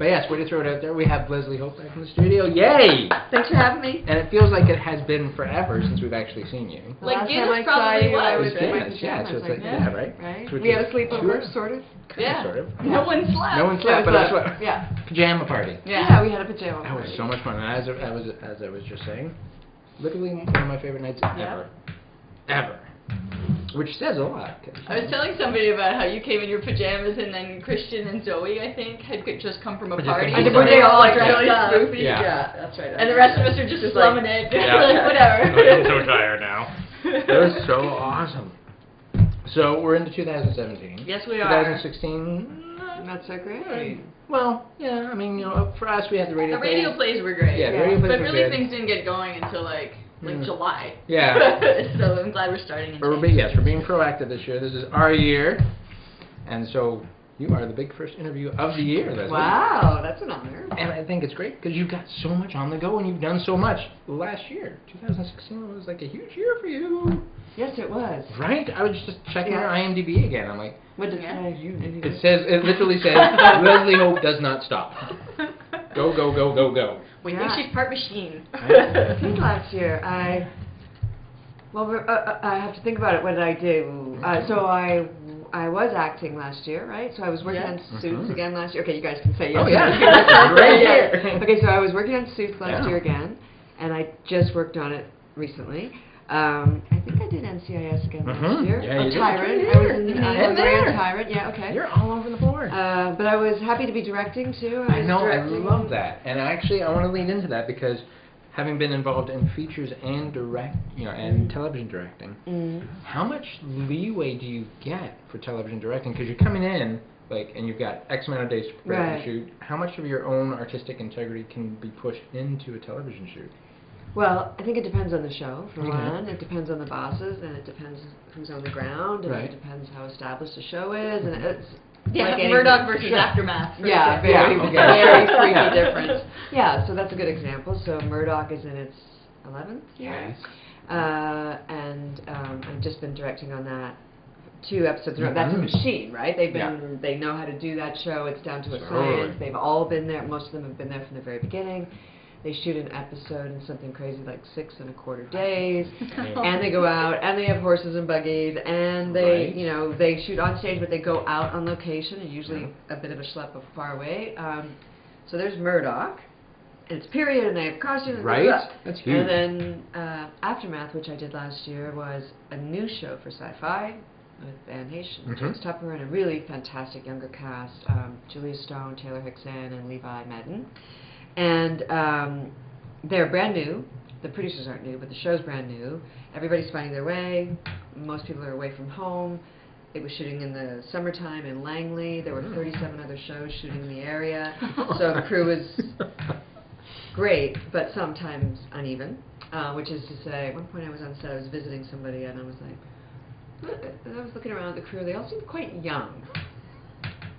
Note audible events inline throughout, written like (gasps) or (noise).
But yes, way to throw it out there. We have Leslie Hope back in the studio. Yay! Thanks for having me. And it feels like it has been forever since we've actually seen you. The Like, last Guinness time I saw probably you, I was, was in my Yes, yeah, so it's like, like, yeah, right? Right. Which we had a sleepover, sure. sort of. Kinda, Yeah. Sort of. No one slept. No one slept, but that's what. Yeah. Pajama party. Yeah, we had a pajama party. That was so much fun. And as I, I was as I was just saying, literally one of my favorite nights ever, ever. Which says a lot. I was telling somebody about how you came in your pajamas and then Christian and Zoe, I think, had just come from a party. And were they all like really up. spoofy? Yeah. that's right. And the rest of us are just, Just slumming like- it. Yeah. like, (laughs) whatever. (laughs) I'm so tired now. It was so awesome. So we're into 2017. Yes, we are. 2016. uh, Not so great. Well, yeah. I mean, you know, for us, we had the radio. The radio plays. plays were great. Yeah, the Yeah. radio plays But were really good. things didn't get going until like like Mm. July. Yeah. (laughs) so I'm glad we're starting in we're being, yes, we're being proactive this year. This is our year, and so you are the big first interview of the year. Leslie. Wow, that's an honor. And I think it's great because you've got so much on the go and you've done so much last year. 2016 was like a huge year for you, Yes, it was. right? I was just checking Yeah. IMDb again. I'm like, What did Yeah. it it says, it literally says, Leslie Hope does not stop. (laughs) Go, go, go, go, go. we Yeah. think she's part machine. (laughs) I (laughs) think last year I. Well, we're- uh, uh, I have to think about it. What did I do? Uh, so I, I was acting last year, right? So I was working Yeah. on Suits Mhm. again last year. Okay, you guys can say yes. Oh, yeah. Yes, Right here. Okay, so I was working on Suits last Yeah. year again, and I just worked on it recently. Um, I think I did NCIS again last Mhm. year. Yeah, oh. Tyrant. I was in in Grand. Tyrant. Yeah. Okay. You're all over the board. Uh, but I was happy to be directing too. I, I know, I love that. And actually, I want to lean into that because having been involved in features and direct, you know, and television directing, Mm. how much leeway do you get for television directing? Because you're coming in, like, and you've got X amount of days to prepare Right. the shoot. How much of your own artistic integrity can be pushed into a television shoot? Well, I think it depends on the show, for Okay. one. It depends on the bosses, and it depends who's on the ground, and Right. it depends how established the show is, and it's Yeah, like. Murdoch versus Sure. Aftermath. Yeah, example. very, Yeah, okay. very (laughs) freaky Yeah. difference. Yeah, so that's a good example. So Murdoch is in its 11th year, uh, and um, I've just been directing on that. Two episodes. in a row. That's a Mhm. machine, right? They've Yeah. been, they know how to do that show. It's down to a science. They've all been there. Most of them have been there from the very beginning. They shoot an episode in something crazy like six and a quarter days, (laughs) and they go out and they have horses and buggies, and they, Right. you know, they shoot on stage, but they go out on location. and Usually a bit of a schlep of far away. Um, so there's Murdoch. And it's period, and they have costumes. and Right? blah, blah. That's huge. And then uh, Aftermath, which I did last year, was a new show for Syfy with Anne Heche, Mhm. James Tupper, and a really fantastic younger cast: um, Julia Stone, Taylor Hickson, and Levi Meaden. And um, they're brand new. The producers aren't new, but the show's brand new. Everybody's finding their way. Most people are away from home. It was shooting in the summertime in Langley. There were 37 other shows shooting in the area. (laughs) So the crew was great, but sometimes uneven. Uh, which is to say, at one point I was on set, I was visiting somebody, and I was like, and I was looking around at the crew. They all seemed quite young.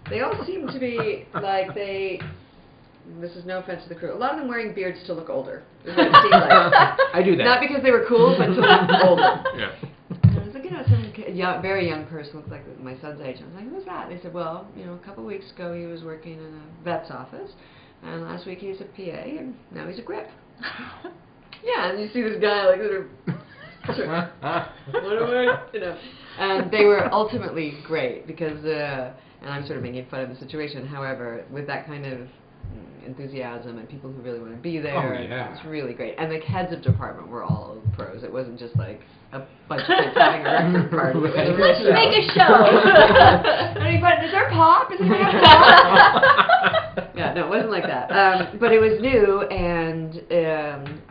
They all seemed to be like they. This is no offense to the crew. A lot of them wearing beards to look older. (laughs) is what it seemed like. I do that. Not because they were cool, but to look (laughs) older. yeah. And I was looking at some ki- young, very young person, looked like my son's age. I was like, who's that? They said, well, you know, a couple of weeks ago he was working in a vet's office, and last week he was a PA, and now he's a grip. (laughs) yeah, and you see this guy like sort of, what am I, you know? And they were ultimately great because, uh, and I'm sort of making fun of the situation. However, with that kind of enthusiasm and people who really want to be there, Oh, yeah. it's really great. And the heads of department were all pros. It wasn't just like a bunch of kids having a record (laughs) party. It was a Let's show. make a show. (laughs) (laughs) Anybody, is there pop? Is anybody have pop? yeah, no, it wasn't like that. Um, but it was new, and um,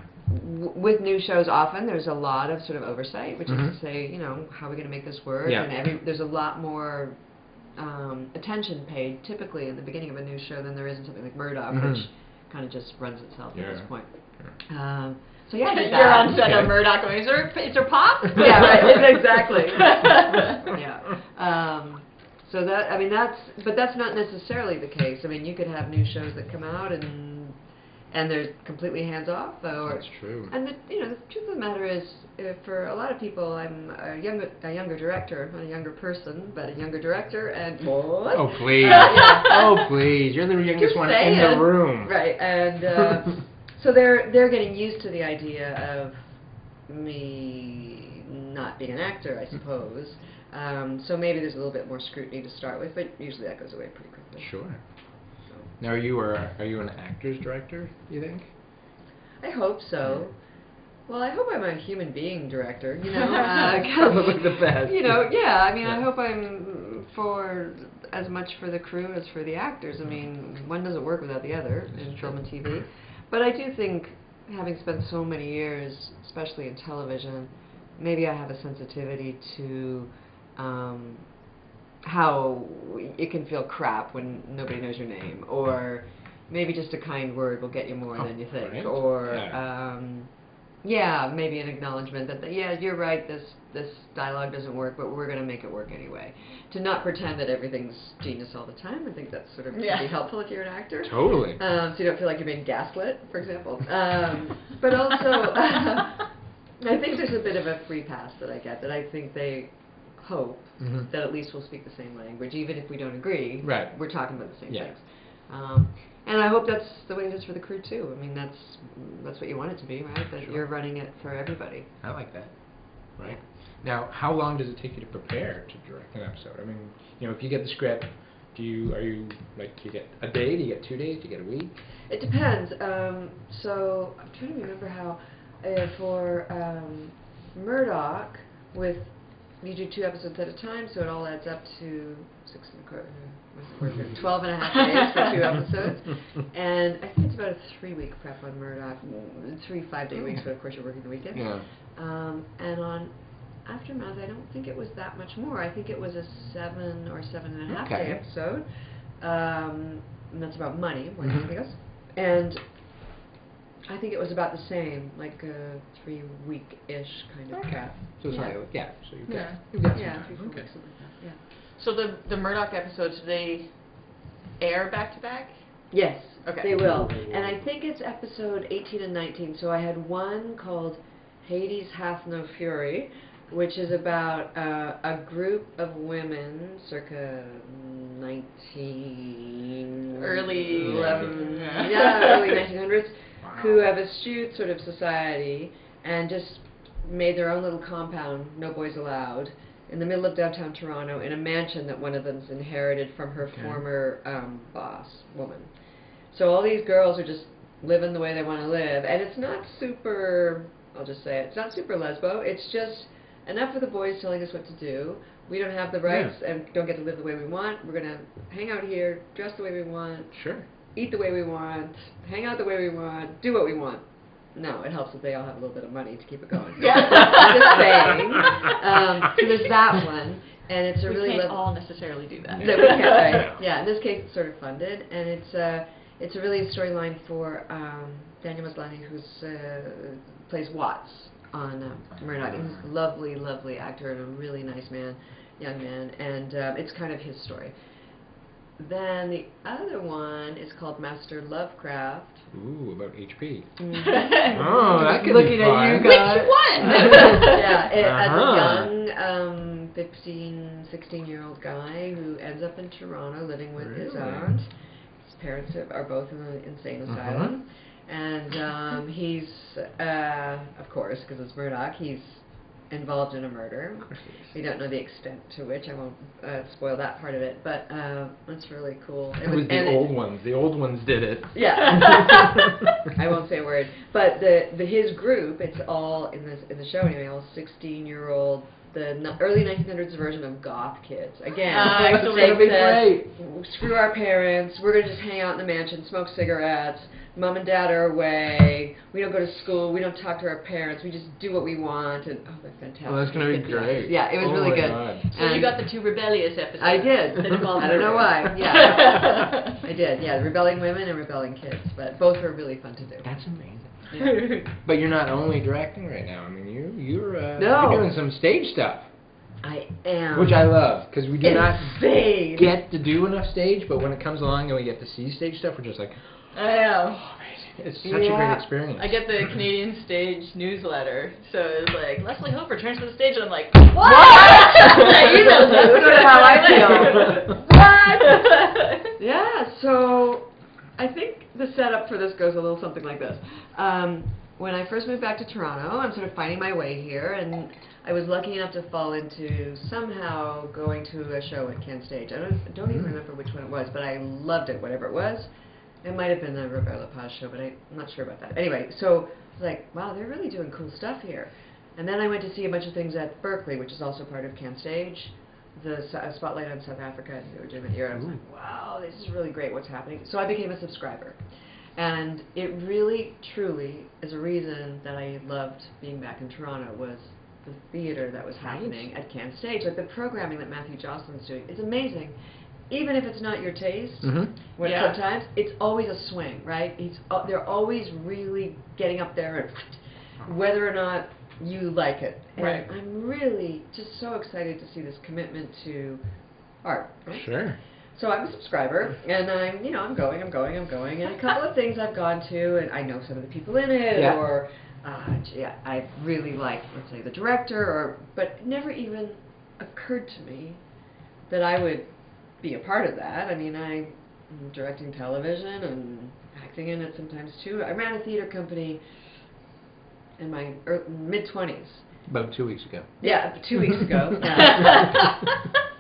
w- with new shows, often there's a lot of sort of oversight, which is Mhm. to say, you know, how are we going to make this work? Yeah. And every, there's a lot more um, attention paid typically in the beginning of a new show than there is in something like Murdoch, Mhm. which kind of just runs itself at this Yeah. point. Um, so yeah, did You're on set of Murdoch going, is there, is there pop? (laughs) yeah, right, (laughs) exactly. yeah. Um, so that I mean that's but that's not necessarily the case. I mean you could have new shows that come out and and they're completely hands off, or That's true. and the you know the truth of the matter is, uh, for a lot of people, I'm a younger a younger director, not a younger person, but a younger director, and what? Oh please! Oh please! (laughs) You're the youngest Just one in the room. Right, and uh, (laughs) so they're they're getting used to the idea of me not being an actor, I suppose. (laughs) Um, so maybe there's a little bit more scrutiny to start with, but usually that goes away pretty quickly. Sure. Now, are you are are you an actor's director? Do you think? I hope so. Well, I hope I'm a human being director. You know, (laughs) uh, (laughs) Probably the best. You know, yeah. I mean, I hope I'm for as much for the crew as for the actors. I mean, one doesn't work without the other in film and TV. But I do think, having spent so many years, especially in television, maybe I have a sensitivity to um, how it can feel crap when nobody knows your name, or maybe just a kind word will get you more Oh, than you think, right. or Yeah. um, yeah, maybe an acknowledgement that the, yeah, you're right. This this dialogue doesn't work, but we're going to make it work anyway. To not pretend that everything's genius all the time. I think that's sort of Yeah. be helpful if you're an actor. Totally. Um, so you don't feel like you're being gaslit, for example. Um, but also, (laughs) I think there's a bit of a free pass that I get. That I think they hope Mhm. that at least we'll speak the same language, even if we don't agree. Right. We're talking about the same Yeah. things. Um, and I hope that's the way it is for the crew too. I mean, that's that's what you want it to be, right? That Sure. you're running it for everybody. I like that. Right. Now, how long does it take you to prepare to direct an episode? I mean, you know, if you get the script, do you are you like do you get a day? Do you get two days? Do you get a week? It depends. Um, so I'm trying to remember how uh, for um, Murdoch with you do two episodes at a time, so it all adds up to six and a quarter, what's the word here? twelve and a half days for two episodes. And I think it's about a three week prep on Murdoch, mm, three five day weeks, but of course you're working the weekend. Yeah. Um, and on Aftermath, I don't think it was that much more. I think it was a seven or seven and a half Okay. day episode. Um, and that's about money more than Mhm. anything else. And I think it was about the same, like a three week ish kind of Okay. prep. So it's yeah. not yeah. So you've got Yeah. you've got yeah, three, okay. weeks, something like that. Yeah. So the the Murdoch episodes they air back to back? Yes, Okay. they will. And I think it's episode 18 and 19. So I had one called Hades Hath No Fury, which is about uh, a group of women circa 19... Early- 11, Yeah. yeah, early (laughs) 1900s, Wow. Who have eschewed sort of society and just made their own little compound, no boys allowed, in the middle of downtown Toronto in a mansion that one of them's inherited from her Okay. former um, boss woman. So all these girls are just living the way they want to live, and it's not super. I'll just say it, it's not super lesbo. It's just enough of the boys telling us what to do. We don't have the rights and don't get to live the way we want. We're gonna hang out here, dress the way we want, Sure. Eat the way we want, hang out the way we want, do what we want. No, it helps that they all have a little bit of money to keep it going. Yeah. (laughs) Just saying. Um, so there's that one, and it's a we really can't lev- all necessarily do that. that we can't, right? Yeah, in this case, it's sort of funded, and it's uh, it's a really storyline for um, Daniel Maslany, who's uh, plays Watts on Murdoch. And he's a lovely, lovely actor and a really nice man, young man, and um, it's kind of his story. Then the other one is called Master Lovecraft. Ooh, about HP. Mhm. (laughs) Oh, that could be Looking fun. at you Which one? (laughs) yeah, it, Uh-huh. as a young um, 15, 16 year old guy who ends up in Toronto living with his aunt. His parents are- are both in the insane Uh-huh. asylum. And um, he's, uh, of course, because it's Murdoch, he's involved in a murder. We don't know the extent to which. I won't uh, spoil that part of it, but uh, it's really cool. It was the and it- old ones. The old ones did it. yeah. (laughs) I won't say a word. But the, the his group, it's all in this in the show anyway, all sixteen year old the n- early 1900s version of goth kids. Again, they excellent. That'll be said, screw our parents. We're gonna just hang out in the mansion, smoke cigarettes. Mom and dad are away. We don't go to school. We don't talk to our parents. We just do what we want. And oh, they're fantastic. Oh, that's gonna be Hippie great. eyes. Yeah, it was Oh really my good. God. So you got the two rebellious episodes. I did. That involved (laughs) I don't know why. Yeah. (laughs) I did. Yeah, rebelling women and rebelling kids, but both were really fun to do. That's amazing. Yeah. But you're not only directing right now. I mean, you you're uh, No. you're doing some stage stuff. I am. which I love because we do not get to do enough stage, but when it comes along and we get to see stage stuff, we're just like, I know. oh, amazing! It's such a great experience. I get the Canadian Stage newsletter, so it's like Leslie Hope returns to the stage, and I'm like, what? (laughs) (laughs) you know, That's sort of how I feel. what? (laughs) Yeah, so I think the setup for this goes a little something like this. Um, when I first moved back to Toronto, I'm sort of finding my way here, and I was lucky enough to fall into somehow going to a show at Can Stage. I don't, don't even remember which one it was, but I loved it, whatever it was. It might have been the Robert Lepage show, but I, I'm not sure about that. Anyway, so I was like, wow, they're really doing cool stuff here. And then I went to see a bunch of things at Berkeley, which is also part of Can Stage. The uh, Spotlight on South Africa, and they were doing it here. I was like, wow, this is really great. What's happening? So I became a subscriber, and it really, truly is a reason that I loved being back in Toronto was the theater that was happening at Can Stage. Like the programming that Matthew Jocelyn's doing, is amazing. Even if it's not your taste, Mhm. when Yeah. sometimes it's always a swing, right? He's uh, they're always really getting up there and whether or not you like it. And Right. I'm really just so excited to see this commitment to art. right? Sure. So I'm a subscriber, and I'm, you know, I'm going, I'm going, I'm going, and a couple of things I've gone to, and I know some of the people in it, Yeah. or, uh, yeah, I really like, let's say, the director, or, but it never even occurred to me that I would be a part of that. I mean, I, am directing television and acting in it sometimes too. I ran a theater company in my mid twenties. About two weeks ago. Yeah, two weeks ago. (laughs) (laughs)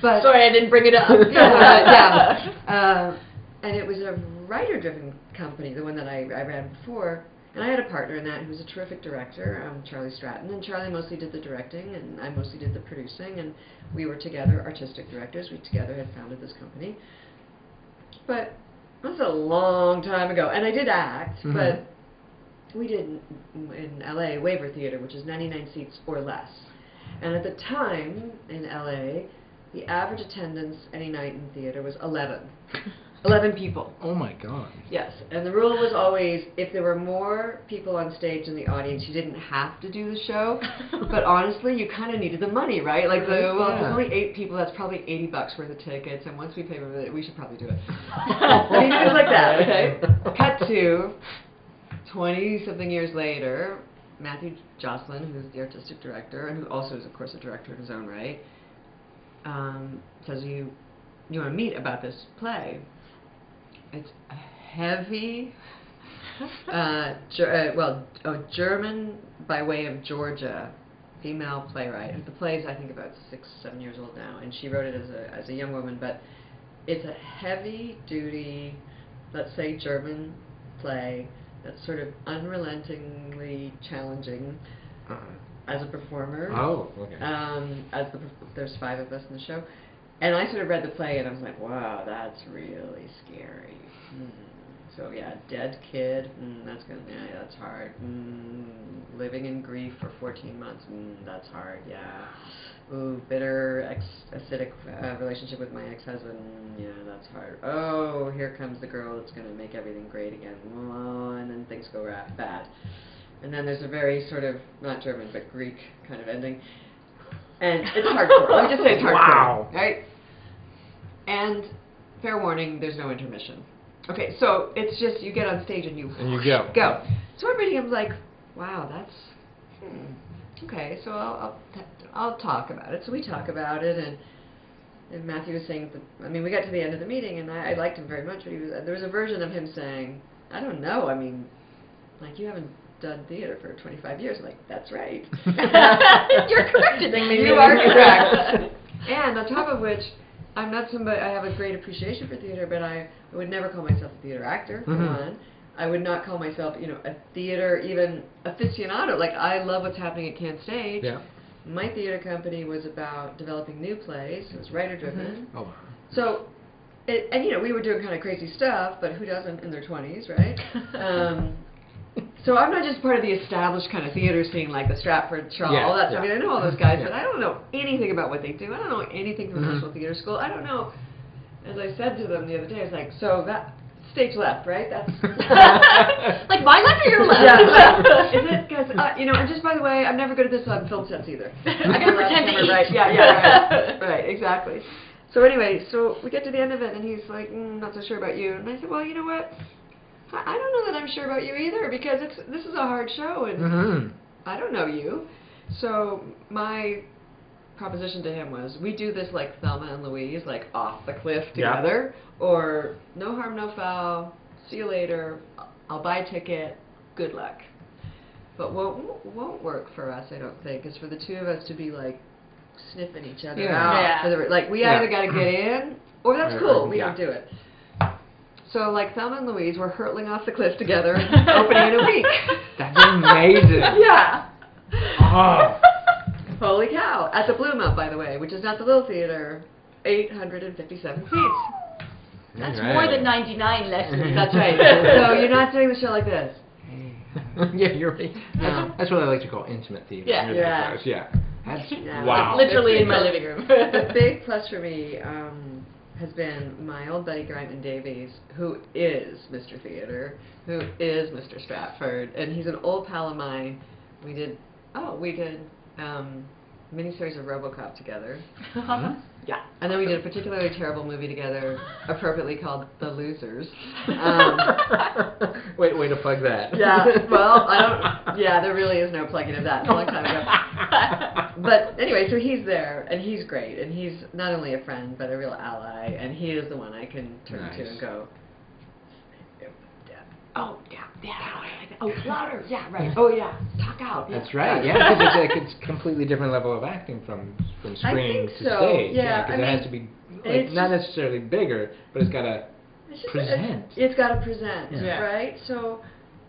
But Sorry, I didn't bring it up. (laughs) yeah, yeah. Uh, and it was a writer-driven company, the one that I, I ran before. And I had a partner in that who was a terrific director, um, Charlie Stratton. And Charlie mostly did the directing, and I mostly did the producing. And we were together, artistic directors. We together had founded this company. But that was a long time ago. And I did act, Mhm. but we did in, in LA Waiver Theater, which is 99 seats or less. And at the time in LA, the average attendance any night in theater was 11. (laughs) 11 people. Oh my god. Yes, and the rule was always if there were more people on stage in the audience, you didn't have to do the show. (laughs) but honestly, you kind of needed the money, right? Like the well, Yeah. there's only eight people, that's probably 80 bucks worth of tickets, and once we pay for it, we should probably do it. I mean, it was like that. Okay. (laughs) Cut to 20 something years later, Matthew Jocelyn, who's the artistic director and who also is, of course, a director in his own right, um, says you you want to meet about this play. It's a heavy, uh, ger- uh, well, a German by way of Georgia, female playwright. The play is, I think about six, seven years old now, and she wrote it as a as a young woman. But it's a heavy duty, let's say German play that's sort of unrelentingly challenging Uh, as a performer. oh, okay. Um, as the there's five of us in the show, and I sort of read the play and I was like, wow, that's really scary. Mm. So yeah, dead kid. Mm, that's gonna yeah, that's hard. Mm, living in grief for 14 months. Mm, that's hard. Yeah. Ooh, bitter, ex- acidic uh, relationship with my ex-husband. Mm, yeah, that's hard. Oh, here comes the girl that's gonna make everything great again. Oh, and then things go ra- bad. And then there's a very sort of not German but Greek kind of ending. And it's hardcore. Let me just say it's hardcore. Wow. Right? And fair warning, there's no intermission. Okay, so it's just you get on stage and you And you go. go. So I'm reading. I'm like, wow, that's hmm, okay. So I'll, I'll I'll talk about it. So we talk about it, and and Matthew was saying, that, I mean, we got to the end of the meeting, and I, I liked him very much. But he was there was a version of him saying, I don't know. I mean, like you haven't done theater for 25 years. I'm like, that's right. (laughs) (laughs) You're corrected. You are correct. (laughs) and on top of which, I'm not somebody. I have a great appreciation for theater, but I, I would never call myself a theater actor. For Mhm. one, I would not call myself, you know, a theater even aficionado. Like I love what's happening at Can Stage. Yeah. My theater company was about developing new plays. It was writer driven. Oh. wow. So, it, and you know, we were doing kind of crazy stuff, but who doesn't in their 20s, right? (laughs) um, so I'm not just part of the established kind of theater scene like the Stratford Shaw, Yeah, all that. stuff. I mean, I know all those guys, (laughs) Yeah. but I don't know anything about what they do. I don't know anything from Mhm. National Theater School. I don't know. As I said to them the other day, I was like, so that stage left, right? That's (laughs) (laughs) like my left or your left? yeah. Is it? Because uh, you know, and just by the way, I'm never good at this on film sets either. I can pretend to eat. Right? Yeah, yeah, right, right, exactly. So anyway, so we get to the end of it, and he's like, mm, "Not so sure about you." And I said, "Well, you know what? I, I don't know that I'm sure about you either because it's this is a hard show, and hmm I don't know you." So my proposition to him was, we do this like Thelma and Louise, like off the cliff Yeah. together, or no harm, no foul. See you later. I'll buy a ticket. Good luck. But what won't work for us, I don't think, is for the two of us to be like sniffing each other Yeah. out. Yeah. for the- like we Yeah. either got to get (clears throat) in, or that's Or- cool. or- we yeah. don't do it. So like Thelma and Louise, we're hurtling off the cliff together, (laughs) opening in a week. That's amazing. (laughs) yeah. Oh. (laughs) Holy cow! At the Bluma, by the way, which is not the little theater, 857 seats. (gasps) That's Right. more than 99 lessons. That's right. so you're not doing the show like this. yeah, you're right. No. That's, that's what I like to call intimate theater. Yeah. Yeah. yeah. That's Yeah. wow. Literally in my living room. the big plus for me um, has been my old buddy Geraint Wyn Davies, who is Mr. Theater, who is Mr. Stratford, and he's an old pal of mine. We did, oh, we did um, miniseries of RoboCop together. Hmm? (laughs) Yeah, and then we did a particularly terrible movie together, appropriately called The Losers. Um, (laughs) wait, way to plug that. yeah, well, I don't. (laughs) Yeah, there really is no plugging of that. It's a long time ago. But anyway, so he's there, and he's great, and he's not only a friend but a real ally, and he is the one I can turn to and go. Oh yeah, yeah, that way. Oh, louder. (laughs) Yeah, right. Oh yeah, talk out. yeah. That's right. Yeah, because it's like it's completely different level of acting from from I screen think to so, stage. yeah, because I it has to be like, not necessarily bigger, but it's got to. Present. It's, it's got to present, Yeah. Yeah. right? So,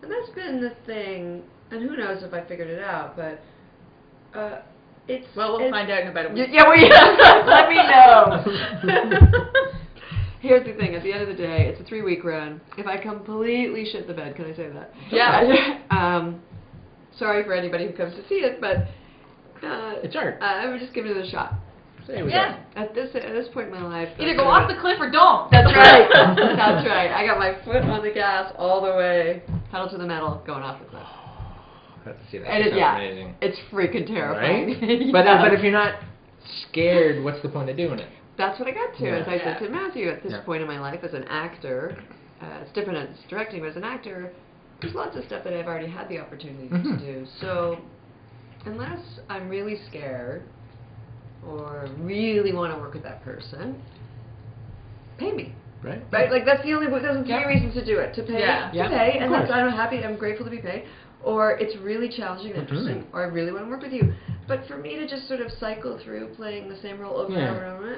and that's been the thing. And who knows if I figured it out, but uh, it's. well, we'll it's- find out in about a Y- week. Yeah, well, (laughs) yeah. Let me know. (laughs) Here's the thing. At the end of the day, it's a three-week run. If I completely shit the bed, can I say that? Yeah. (laughs) um, sorry for anybody who comes to see it, but uh, It's art. I would just give it a shot. Say it was Yeah. At this at this point in my life, Either go what off the cliff or don't. That's (laughs) right. That's right. I got my foot on the gas all the way, pedal to the metal, going off the cliff. (sighs) Let's see that. And it, yeah, amazing. it's freaking terrifying. Right? (laughs) But uh, but if you're not scared, what's the point of doing it? That's what I got to. Yeah. As I Yeah. said to Matthew, at this Yeah. point in my life as an actor, uh, it's different as directing, but as an actor, there's lots of stuff that I've already had the opportunity Mhm. to do. So, unless I'm really scared or really want to work with that person, pay me. Right? Right? Like that's the only are three Yeah. reasons to do it. To pay, Yeah. to Yeah, pay, and that's. I'm happy. I'm grateful to be paid. Or it's really challenging and interesting, or I really want to work with you. But for me to just sort of cycle through playing the same role over Yeah. and over and over,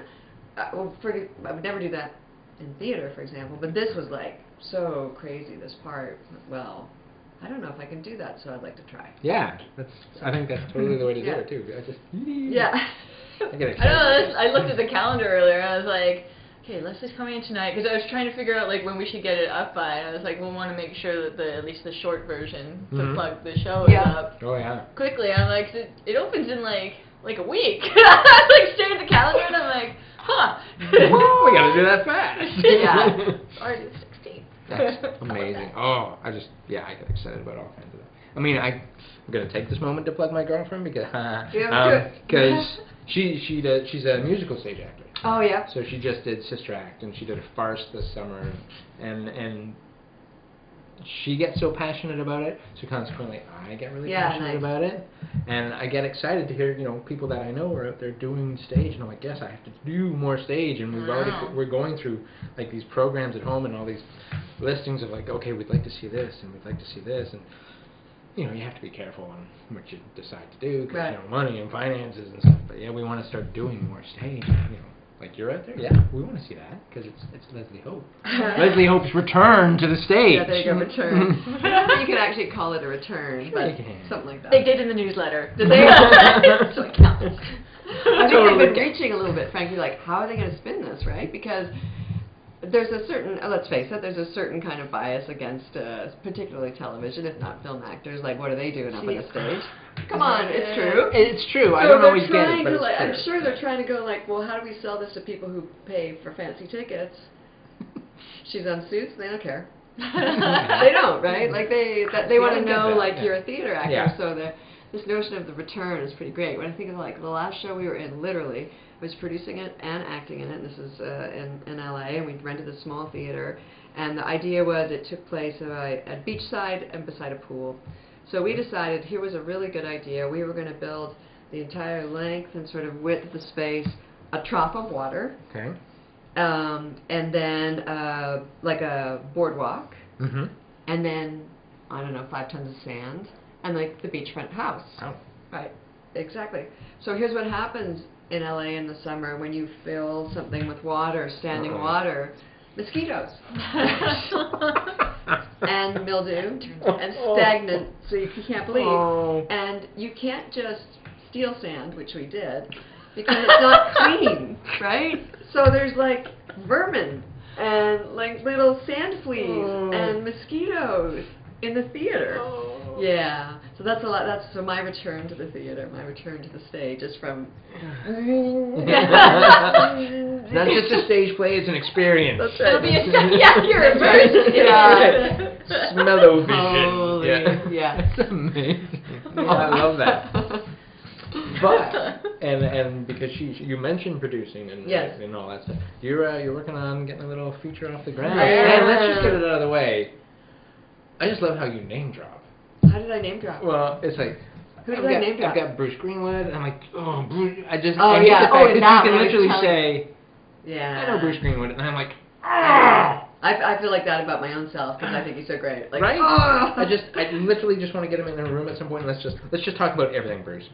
uh, well, for, I would never do that in theater, for example. But this was like so crazy. This part, well, I don't know if I can do that, so I'd like to try. Yeah, that's. I think that's totally the way to do Yeah. it too. I just. Yeah. (laughs) I get I know. I looked at the calendar earlier and I was like, okay, Leslie's coming in tonight because I was trying to figure out like when we should get it up by. And I was like, we want to make sure that the at least the short version to Mhm. plug the show Yeah. is up Oh yeah. quickly. I'm like, it, it opens in like like a week. (laughs) I was like staring at the calendar and I'm like, huh. We gotta do that fast. (laughs) yeah. It's already the 16th. That's (laughs) amazing. Oh, I just yeah, I get excited about all kinds of that. I mean, I, I'm gonna take this moment to plug my girlfriend because Yeah, um, do it. because she she does she's a musical stage actor. Oh yeah. So she just did Sister Act and she did a farce this summer and and she gets so passionate about it, so consequently I get really Yeah, passionate nice. about it. And I get excited to hear, you know, people that I know are out there doing stage and I'm like, yes, I have to do more stage and we've already we're going through like these programs at home and all these listings of like, okay, we'd like to see this and we'd like to see this and you know, you have to be careful on what you decide to do because Right. you know money and finances and stuff. But yeah, we want to start doing more stage. You know, like you're right there. Yeah, we want to see that because it's it's Leslie Hope. (laughs) Leslie Hope's return to the stage. Yeah, there you go, return. I don't think you can actually call it a return, Sure but you can. something like that. They did in the newsletter. (laughs) Did they? so it counts. I think Totally. they've been reaching a little bit, frankly, like, how are they going to spin this, right? Because there's a certain, uh, let's face it, there's a certain kind of bias against, uh, particularly television, if not film actors. Like, what are they doing up on the stage? (laughs) Come on, it's true. It's true. I don't they're always get it, but it's like, I'm sure they're trying to go like, well, how do we sell this to people who pay for fancy tickets? (laughs) she's on Suits. They don't care. (laughs) they don't, right? Like they that, they want to know like yeah. you're a theater actor. Yeah. So the this notion of the return is pretty great. When I think of like the last show we were in, literally I was producing it and acting in it. This is uh, in in LA, and we rented a small theater. And the idea was it took place uh, at beachside and beside a pool. So we decided here was a really good idea. We were going to build the entire length and sort of width of the space a trough of water, Okay. um, and then uh, like a boardwalk, Mm-hmm. and then I don't know five tons of sand, and like the beachfront house. Oh. Right. Exactly. So here's what happens in LA in the summer when you fill something with water, standing Uh-oh. water, mosquitoes. (laughs) and mildew oh. and stagnant, so you can't believe. Oh. And you can't just steal sand, which we did, because it's not (laughs) clean, right? So there's like vermin and like little sand fleas Oh. and mosquitoes in the theater. Oh. Yeah. So that's a lot. That's so my return to the theater, my return to the stage is from. (sighs) Not just a stage play, it's an experience. That's right. It'll be a yeah, you're That's right. immersed. Yeah. Smell-o-vision. Holy, yeah. yeah. (laughs) That's amazing. Yeah, I love that. (laughs) But and and because she you mentioned producing and Yes. and all that stuff, you're uh, you're working on getting a little feature off the ground. Yeah. And let's just get it out of the way. I just love how you name drop. How did I name drop? Well, it's like. Who did I've I got, name drop? I've got Bruce Greenwood, and I'm like, oh, Bruce. I just, Oh, I hate yeah. the fact Oh, that you can literally say, yeah. I know Bruce Greenwood, and I'm like, ah. I, I feel like that about my own self because I think he's so great. Like, right? "Ah!" I just, I literally just want to get him in the room at some point. And let's just, let's just talk about everything, Bruce.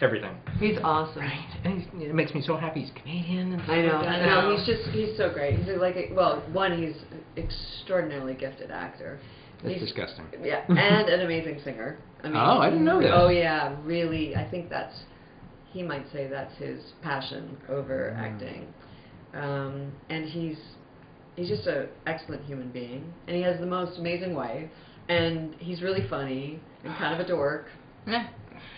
Everything. he's awesome. Right. And he's, it makes me so happy. He's Canadian and I know. like. I know. He's just he's so great. He's like well, one he's an extraordinarily gifted actor. That's He's- disgusting. Yeah, and an amazing singer. I mean, (laughs) Oh, I didn't know this. Oh yeah, really. I think that's he might say that's his passion over Mm. acting, um, and he's he's just an excellent human being, and he has the most amazing wife, and he's really funny and kind of a dork. Yeah.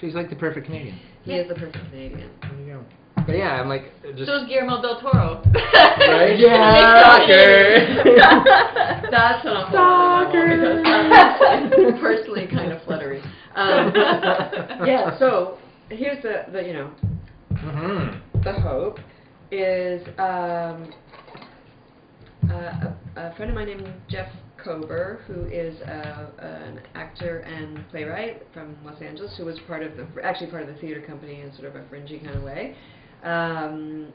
he's like the perfect Canadian. He is the perfect Canadian. There you go. But yeah, I'm like, just. So is Guillermo del Toro. Right? (laughs) Yeah. (laughs) That's on a whole other level because that's personally kind of fluttery. Um, (laughs) yeah, so here's the, the you know hmm the hope is um, uh, a, a friend of mine named Jeff Kober, who is uh, an actor and playwright from Los Angeles, who was part of the actually part of the theater company in sort of a fringy kind of way. Um,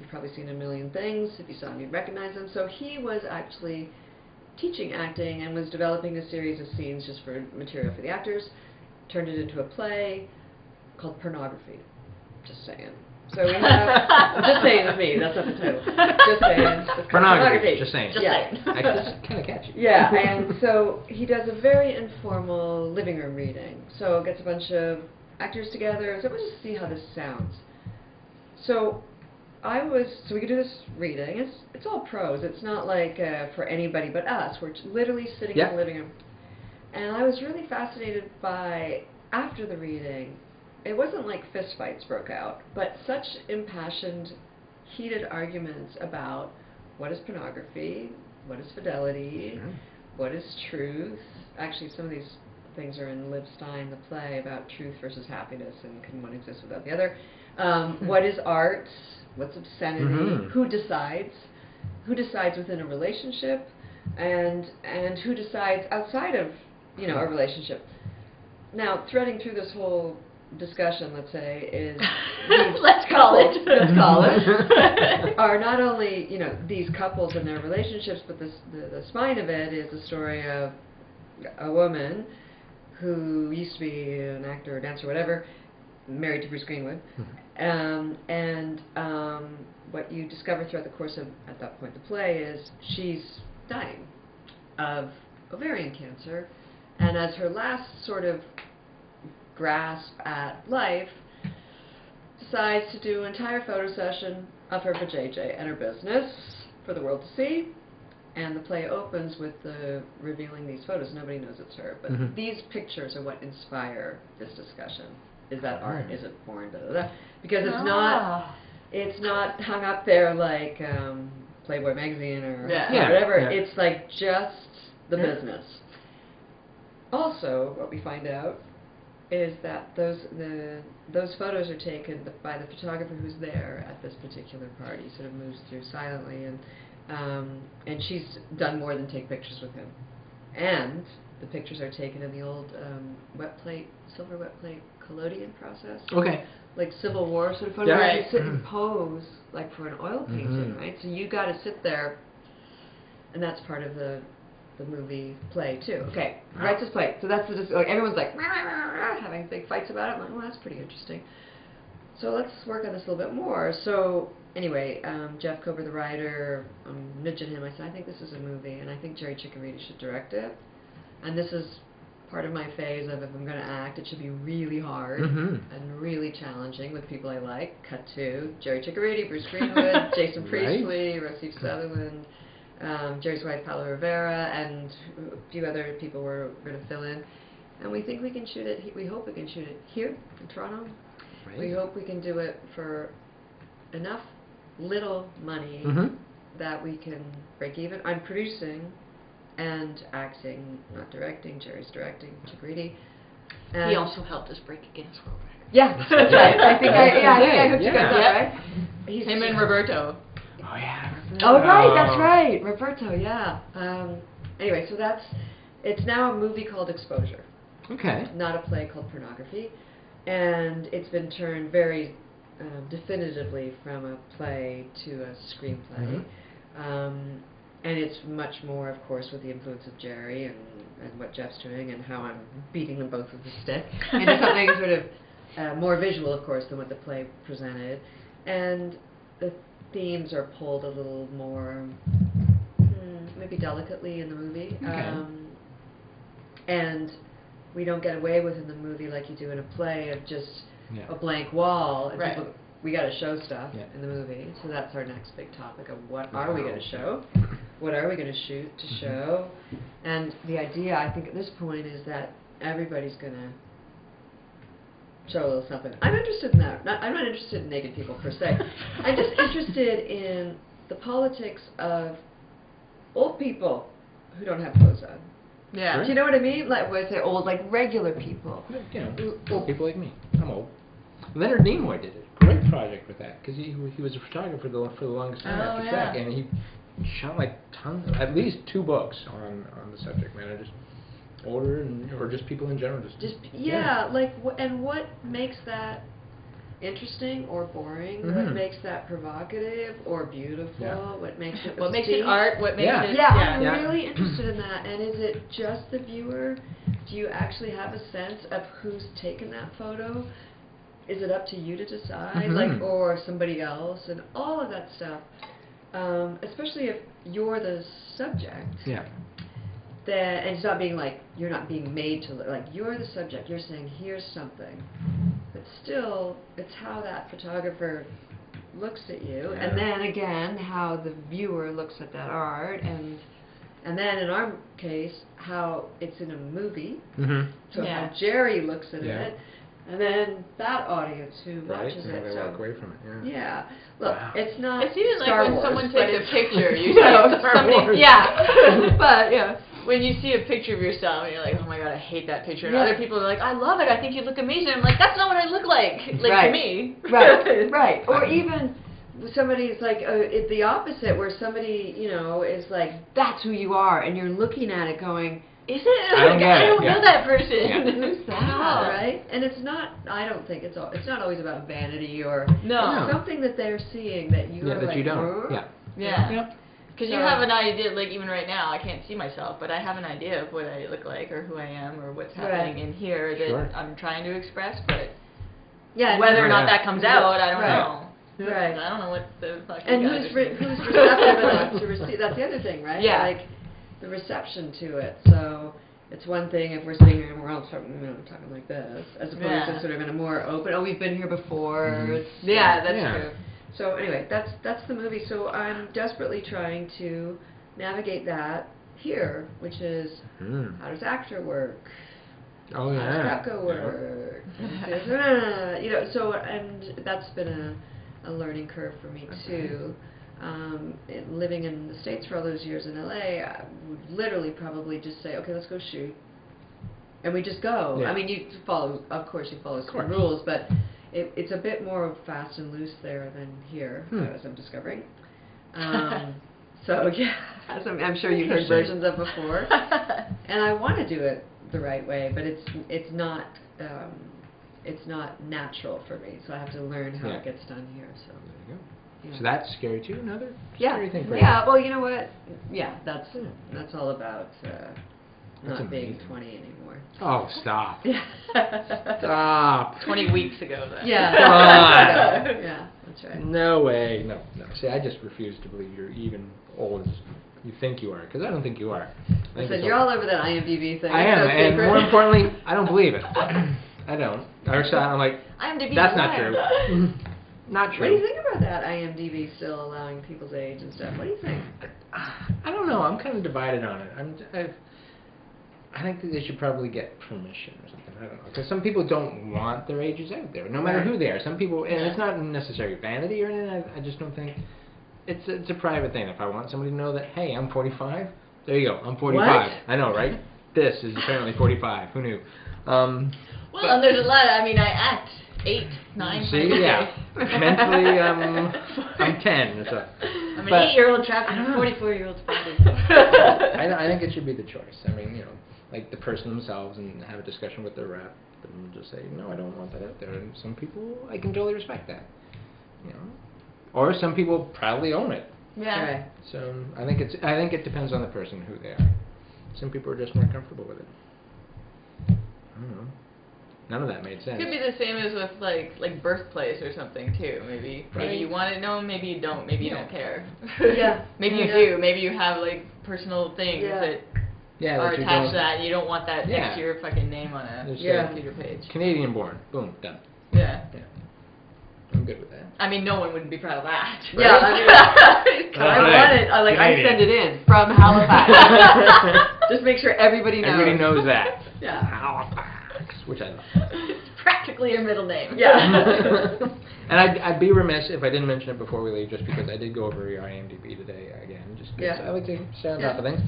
you've probably seen a million things. If you saw him, you'd recognize him. So he was actually teaching acting and was developing a series of scenes just for material for the actors. Turned it into a play called Pornography. Just saying. So we have, (laughs) just saying with me, that's not the title. Just saying. Called Pornography, just saying. Just yeah. saying. It's kind of catchy. Yeah, and so he does a very informal living room reading. So gets a bunch of actors together said, let's just see how this sounds. So I was, so we could do this reading. It's it's all prose. It's not like uh, for anybody but us. We're literally sitting Yeah. in the living room. And I was really fascinated by, after the reading, it wasn't like fistfights broke out, but such impassioned, heated arguments about what is pornography, what is fidelity, Sure. what is truth. Actually, some of these things are in Liv Stein, the play about truth versus happiness, and can one exist without the other. Um, what is art? What's obscenity? Mhm. Who decides? Who decides within a relationship? And and who decides outside of you know a relationship? Now, threading through this whole discussion, let's say, is (laughs) Let's call it. Let's call it. (laughs) are not only you know these couples and their relationships, but this, the the spine of it is the story of a woman who used to be an actor or dancer or whatever, married to Bruce Greenwood, um, and um, what you discover throughout the course of at that point the play is she's dying of ovarian cancer, and as her last sort of grasp at life, decides to do an entire photo session of her vajayjay and her business for the world to see. And the play opens with the revealing these photos. Nobody knows it's her, but Mhm. these pictures are what inspire this discussion. Is that art? Right. Is it porn? Da, da, da. Because it's not Ah. it's not hung up there like um, Playboy magazine or Yeah. Yeah, whatever. yeah. It's like just the Yeah. business. Also, what we find out is that those the those photos are taken by the photographer who's there at this particular party. Sort of moves through silently, and um, and she's done more than take pictures with him. And the pictures are taken in the old um, wet plate, silver wet plate collodion process Okay. like Civil War sort of photo Yeah. Right. you sit and Mhm. pose like for an oil painting, Mhm. right? So you got to sit there, and that's part of the the movie play too. Okay, Wow. writes his play. So that's the dis- like everyone's like "Rah, rah, rah, rah," having big fights about it. I'm like, well, that's pretty interesting. So let's work on this a little bit more. So anyway, um, Jeff Kober, the writer, I'm nudging him. I said, I think this is a movie, and I think Jerry Ciccoritti should direct it. And this is part of my phase of if I'm going to act, it should be really hard Mhm. and really challenging with people I like. Cut to Jerry Ciccoritti, Bruce Greenwood, (laughs) Jason Right. Priestley, Rossif Sutherland, um, Jerry's wife Paula Rivera, and a few other people we're going to fill in. And we think we can shoot it. We hope we can shoot it here in Toronto. Right. We hope we can do it for enough little money Mhm. that we can break even. I'm producing and acting, not directing. Jerry's directing. Ciccoritti. He also helped us break a Guinness World Record. yeah, (laughs) that's right. I think I, yeah, I think I hooked you guys Yeah. up, right? He's Him and Roberto. Oh yeah. Oh right, that's right, Roberto. Yeah. Um, anyway, so that's it's now a movie called Exposure, Okay. not a play called Pornography, and it's been turned very um, definitively from a play to a screenplay. Um, and it's much more, of course, with the influence of Jerry and, and what Jeff's doing and how I'm beating them both with a stick into something (laughs) sort of uh, more visual, of course, than what the play presented. And the themes are pulled a little more, hmm, maybe delicately in the movie. Okay. Um, and we don't get away with in the movie like you do in a play of just Yeah. a blank wall and Right. people we got to show stuff Yeah. in the movie so that's our next big topic of what are we going to show what are we going to shoot to Mhm. show and the idea i think at this point is that everybody's going to show a little something i'm interested in that not, i'm not interested in naked people per se (laughs) i'm just interested in the politics of old people who don't have clothes on Yeah. do you know what i mean like when i say old like regular people You know, old people like me. I'm old. Leonard Nimoy did a great project with that because he he was a photographer for the for the longest time Oh, after yeah. Trek, and he shot like tons, at least two books on on the subject matter, just older and or just people in general, just Just yeah, like wh- and what makes that interesting or boring? What Mhm. makes that provocative or beautiful? Yeah. What makes it (laughs) What makes it art? What makes Yeah. it? Yeah, I'm Yeah. really (clears throat) interested in that. And is it just the viewer? Do you actually have a sense of who's taken that photo? Is it up to you to decide, Mhm. like, or somebody else, and all of that stuff? Um, especially if you're the subject yeah, that and it's not being like you're not being made to look like you're the subject you're saying here's something but still it's how that photographer looks at you and then again how the viewer looks at that art and and then in our case how it's in a movie mm-hmm. so Yeah. how jerry looks at Yeah. it and then that audience who right. watches and how it they so walk away from it. Yeah. yeah look Wow. it's not It's even Star like when Wars, someone takes a picture. You (laughs) No, see Star somebody, Wars. yeah. (laughs) but yeah when you see a picture of yourself and you're like, oh my god, I hate that picture, and Yeah. other people are like, I love it, I think you look amazing. I'm like, that's not what I look like. (laughs) Like Right. to me. right, right. Or even somebody's like uh, it, the opposite, where somebody you know is like, "That's who you are," and you're looking at it going, Is it? I don't Like, I don't yeah. know that person. Yeah. (laughs) "Who's that?" Right? And it's not. I don't think it's all. It's not always about vanity or No. No. something that they're seeing that you Yeah, are that like, you don't. "Huh?" Yeah. Yeah. Yep. Because you So- have an idea, like even right now, I can't see myself, but I have an idea of what I look like or who I am or what's happening Right. in here that Sure. I'm trying to express, but Yeah. and- whether or not that comes out, I don't Right. know. Right. I don't know what the fuck and who's re- who's receptive enough (laughs) to receive? That's the other thing, right? Yeah. Like the reception to it. So it's one thing if we're sitting here and we're all talking, you know, talking like this, as opposed Yeah. to sort of in a more open. Oh, we've been here before. Mhm. It's, Yeah, that's Yeah. true. So anyway, that's that's the movie. So I'm desperately trying to navigate that here, which is Mm. how does ACTRA work? Oh yeah. How does CAVCO work? And (laughs) you know, so and that's been a, a learning curve for me Okay. too. Um, living in the States for all those years in LA, I would literally probably just say, okay, let's go shoot. And we just go. Yeah. I mean, you follow, of course, you follow some rules, but it, it's a bit more fast and loose there than here, Hmm. as I'm discovering. (laughs) Um, so, (laughs) yeah, as I'm, I'm sure you've heard versions of before. (laughs) and I want to do it the right way, but it's it's not um, it's not natural for me. So I have to learn how Yeah. it gets done here. So There you go. Yeah. So that's scary too. Another yeah, scary thing for yeah. Well, you know what? Yeah, that's Yeah. that's all about uh, That's not being 20 anymore. Oh, stop. Yeah. (laughs) Stop. 20 weeks ago, then. Yeah. Come yeah, that's right. No way. No, no. See, I just refuse to believe you're even old as you think you are, because I don't think you are. I think Listen, it's you're all over that IMDb thing. I am, no and more importantly, I don't believe it. (laughs) I don't. Or so I'm like, IMDb that's not true. (laughs) not true. What do you think about that IMDb still allowing people's age and stuff? What do you think? I don't know. I'm kind of divided on it. I'm. I've, I think that they should probably get permission or something. I don't know. Because some people don't want their ages out there, no matter who they are. Some people, and it's not necessarily vanity or anything. I, I just don't think it's it's a private thing. If I want somebody to know that, hey, I'm 45. There you go. I'm 45. What? I know, right? (laughs) This is apparently 45. Who knew? Um, Well, and there's a lot. Of, I mean, I act eight, nine. See, times yeah. (laughs) Mentally, um, I'm 10. So. I'm an eight-year-old trapped I in a 44-year-old's body. I, I think it should be the choice. I mean, you know, like the person themselves and have a discussion with their rep and just say, no, I don't want that out there. And some people, I can totally respect that. You know, or some people proudly own it. yeah. Right. So I think it's, I think it depends on the person who they are. Some people are just more comfortable with it. I don't know. None of that made sense. It could be the same as with like like birthplace or something too. Maybe Right. maybe you want it known, maybe you don't. Maybe you Yeah. don't care. Yeah. (laughs) maybe you Yeah. do. Maybe you have like personal things Yeah. that yeah, are attached don't- to that. and You don't want that Yeah. next to your fucking name on a There's Yeah. computer page. Canadian born. Boom, done. Yeah. Yeah. I'm good with that. I mean, no one wouldn't be proud of that. Yeah, I mean, (laughs) That's I right. want it. I like. I send it in from Halifax. (laughs) Just make sure everybody knows. Everybody knows that. Yeah. Halifax, which I love. it's (laughs) practically your middle name. Yeah. (laughs) and I'd, I'd be remiss if I didn't mention it before we leave, just because I did go over your IMDb today again, just 'cause Yeah. I like to stay on Yeah. top of things.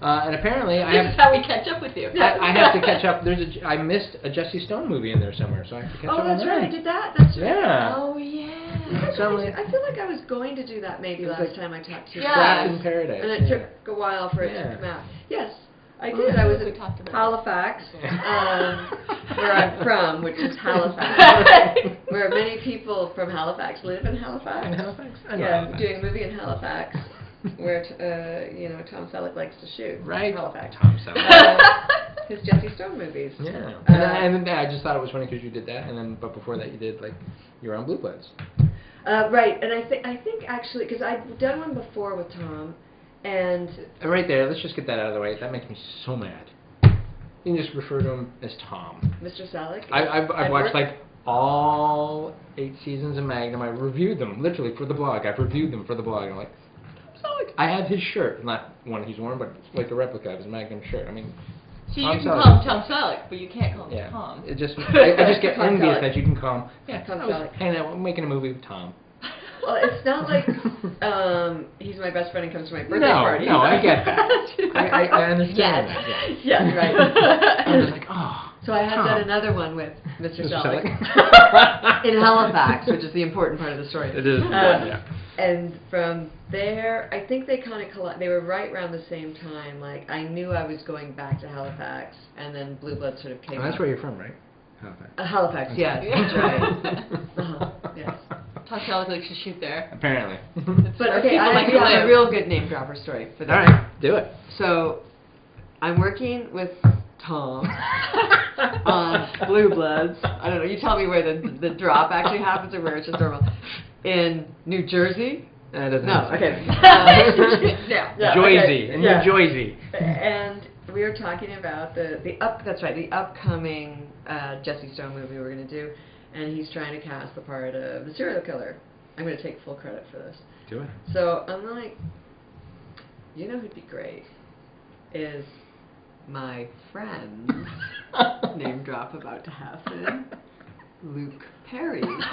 Uh, and apparently, I This have is how we catch up with you. I, I have to catch up. There's a J- I missed a Jesse Stone movie in there somewhere, so I have to catch Oh, up on that's that. right. I did that. That's right. Yeah. Oh yeah. I, (laughs) So I'm feel like- like- I feel like I was going to do that maybe last like time I talked to you. Yeah. Trapped in Paradise. And it yeah. took a while for it Yeah. to come out. Yes, I did. I was we at talked about it. Halifax, um, where I'm (laughs) from, which is Halifax, (laughs) where many people from Halifax live in Halifax. In Halifax? I know yeah, Halifax. doing a movie in Halifax, (laughs) where t- uh, you know Tom Selleck likes to shoot. Right. Halifax. Tom Selleck. Uh, his Jesse Stone movies. Yeah, Uh, and, I, and then I just thought it was funny because you did that, and then but before that you did like you were on Blue Bloods. Uh, right, and I think I think actually because I'd done one before with Tom, and And right there, let's just get that out of the way. That makes me so mad. You can just refer to him as Tom. Mr. Selleck. I, I've, I've watched like all eight seasons of Magnum. I reviewed them literally for the blog. I've reviewed them for the blog. I'm like, Tom I have his shirt, not one he's worn, but like a replica of his Magnum shirt. I mean, See, Tom you can Selleck call him Tom Selleck, but you can't call him yeah, Tom. it just (laughs) I, I just get envious Selleck. that you can call him. Yeah, Tom I was Selleck. hanging out, making a movie with Tom. Well, it's not like (laughs) um, he's my best friend and comes to my birthday No, party. no, I get that. (laughs) I- I- I understand Yes. that, Yeah, (laughs) right. I was like, oh. So I had Tom. done another one with Mr. Mr. Selleck Selleck. in Halifax, which is the important part of the story. It is, Uh, yeah. And from there, I think they kind of colli- they were right around the same time. Like I knew I was going back to Halifax, and then Blue Blood sort of came. And that's up. where you're from, right? Halifax. Uh, Halifax, yes, that's right. Uh-huh, yes. Tom Selleck likes to shoot there. Apparently. (laughs) But okay, people I like to have a live. real good name dropper story for that. right, do it. So, I'm working with Tom (laughs) on Blue Bloods. I don't know. You tell me where the the drop actually happens or where it's just normal. In New Jersey. Uh, it doesn't No, have to okay. be. (laughs) yeah, yeah, Joyzy, okay, in yeah. New Jersey. And we were talking about the the up. That's right, the upcoming uh, Jesse Stone movie we're going to do, and he's trying to cast the part of the serial killer. I'm going to take full credit for this. Do it. So I'm like, you know who'd be great is my friend, (laughs) name drop about to happen, Luke Perry. (laughs)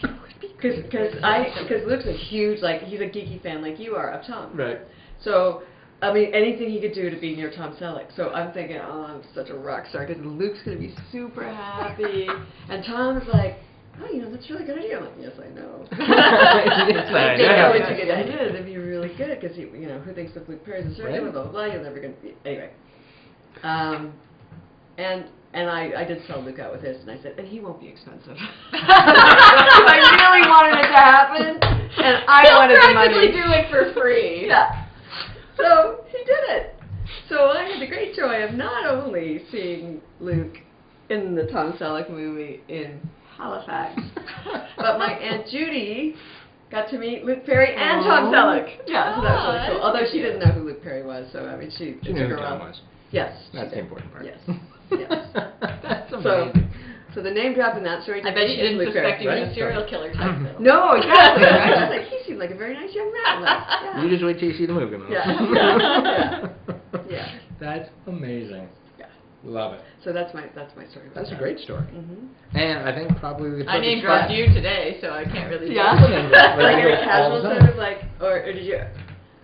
he would be Because because I because Luke's a huge like he's a geeky fan like you are of Tom. Right. So I mean anything he could do to be near Tom Selleck. So I'm thinking, oh, I'm such a rock star because Luke's gonna be super happy, (laughs) and Tom's like. Oh, you know, that's a really good idea. I'm like, yes, I know. Yes, I know, it's a good idea. That'd be really good because you know who thinks of Luke Perry's a surgeon, Right. blah blah blah. You're never gonna be anyway. Um, and and I I did sell Luke out with this, and I said, and he won't be expensive. (laughs) I really wanted it to happen, and I He'll wanted the money. practically do it for free. Yeah. So he did it. So I had the great joy of not only seeing Luke in the Tom Selleck movie in Halifax, (laughs) but my Aunt Judy got to meet Luke Perry and Tom. Selleck. Yeah, so that was really cool. Although she didn't know who Luke Perry was, so I mean, she, She it knew who her a Tom was. Yes. That's the important part. Yes. (laughs) Yes. That's So, amazing. so the name drop in that story. I bet you didn't suspect he Perry. was a serial killer type though. No, exactly. I was like, (laughs) he seemed like a very nice young man. Like, (laughs) yeah. You just wait till you see the movie. Mel. Yeah. (laughs) Yeah. That's amazing. Yeah. Love it. So that's my that's my story. That's a great story. Mm-hmm. And I think probably the I perfect name spot- dropped you today, so I can't really. Yeah. Like let's in do a it casual sort of like, or, or did you?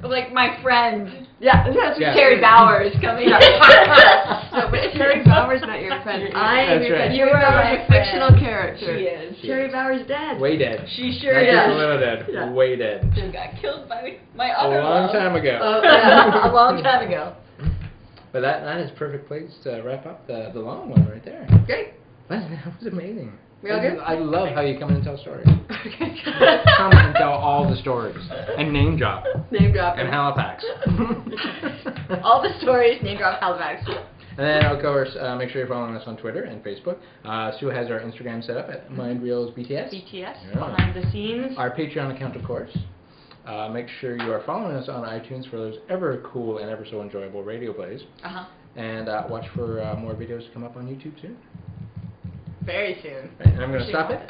Like my friend Yeah, that's Yeah. Teri Bauer's coming. Yeah. (laughs) no, but Teri Bauer's not your friend. I am That's your right. friend. You Teri are Bauer's my is fictional character. She is. Teri Bauer's dead. Way dead. She sure Not is. just a little dead. Yeah. Way dead. She got killed by my other. A long love. time ago. Oh, yeah. a long time ago. (laughs) But that that is perfect place to wrap up the the long one right there. Great. That, that was amazing. We all good? I love how you come in and tell stories. Okay. come and tell all the stories and name drop Name drop. and Halifax. (laughs) All the stories name drop Halifax. And then, of course, uh, make sure you're following us on Twitter and Facebook. Uh, Sue has our Instagram set up at MindReelsBTS. BTS Yeah. behind the scenes. Our Patreon account, of course. Uh, make sure you are following us on iTunes for those ever cool and ever so enjoyable radio plays. Uh huh. And uh, watch for uh, more videos to come up on YouTube soon. Very soon. Right, and I'm going to stop it.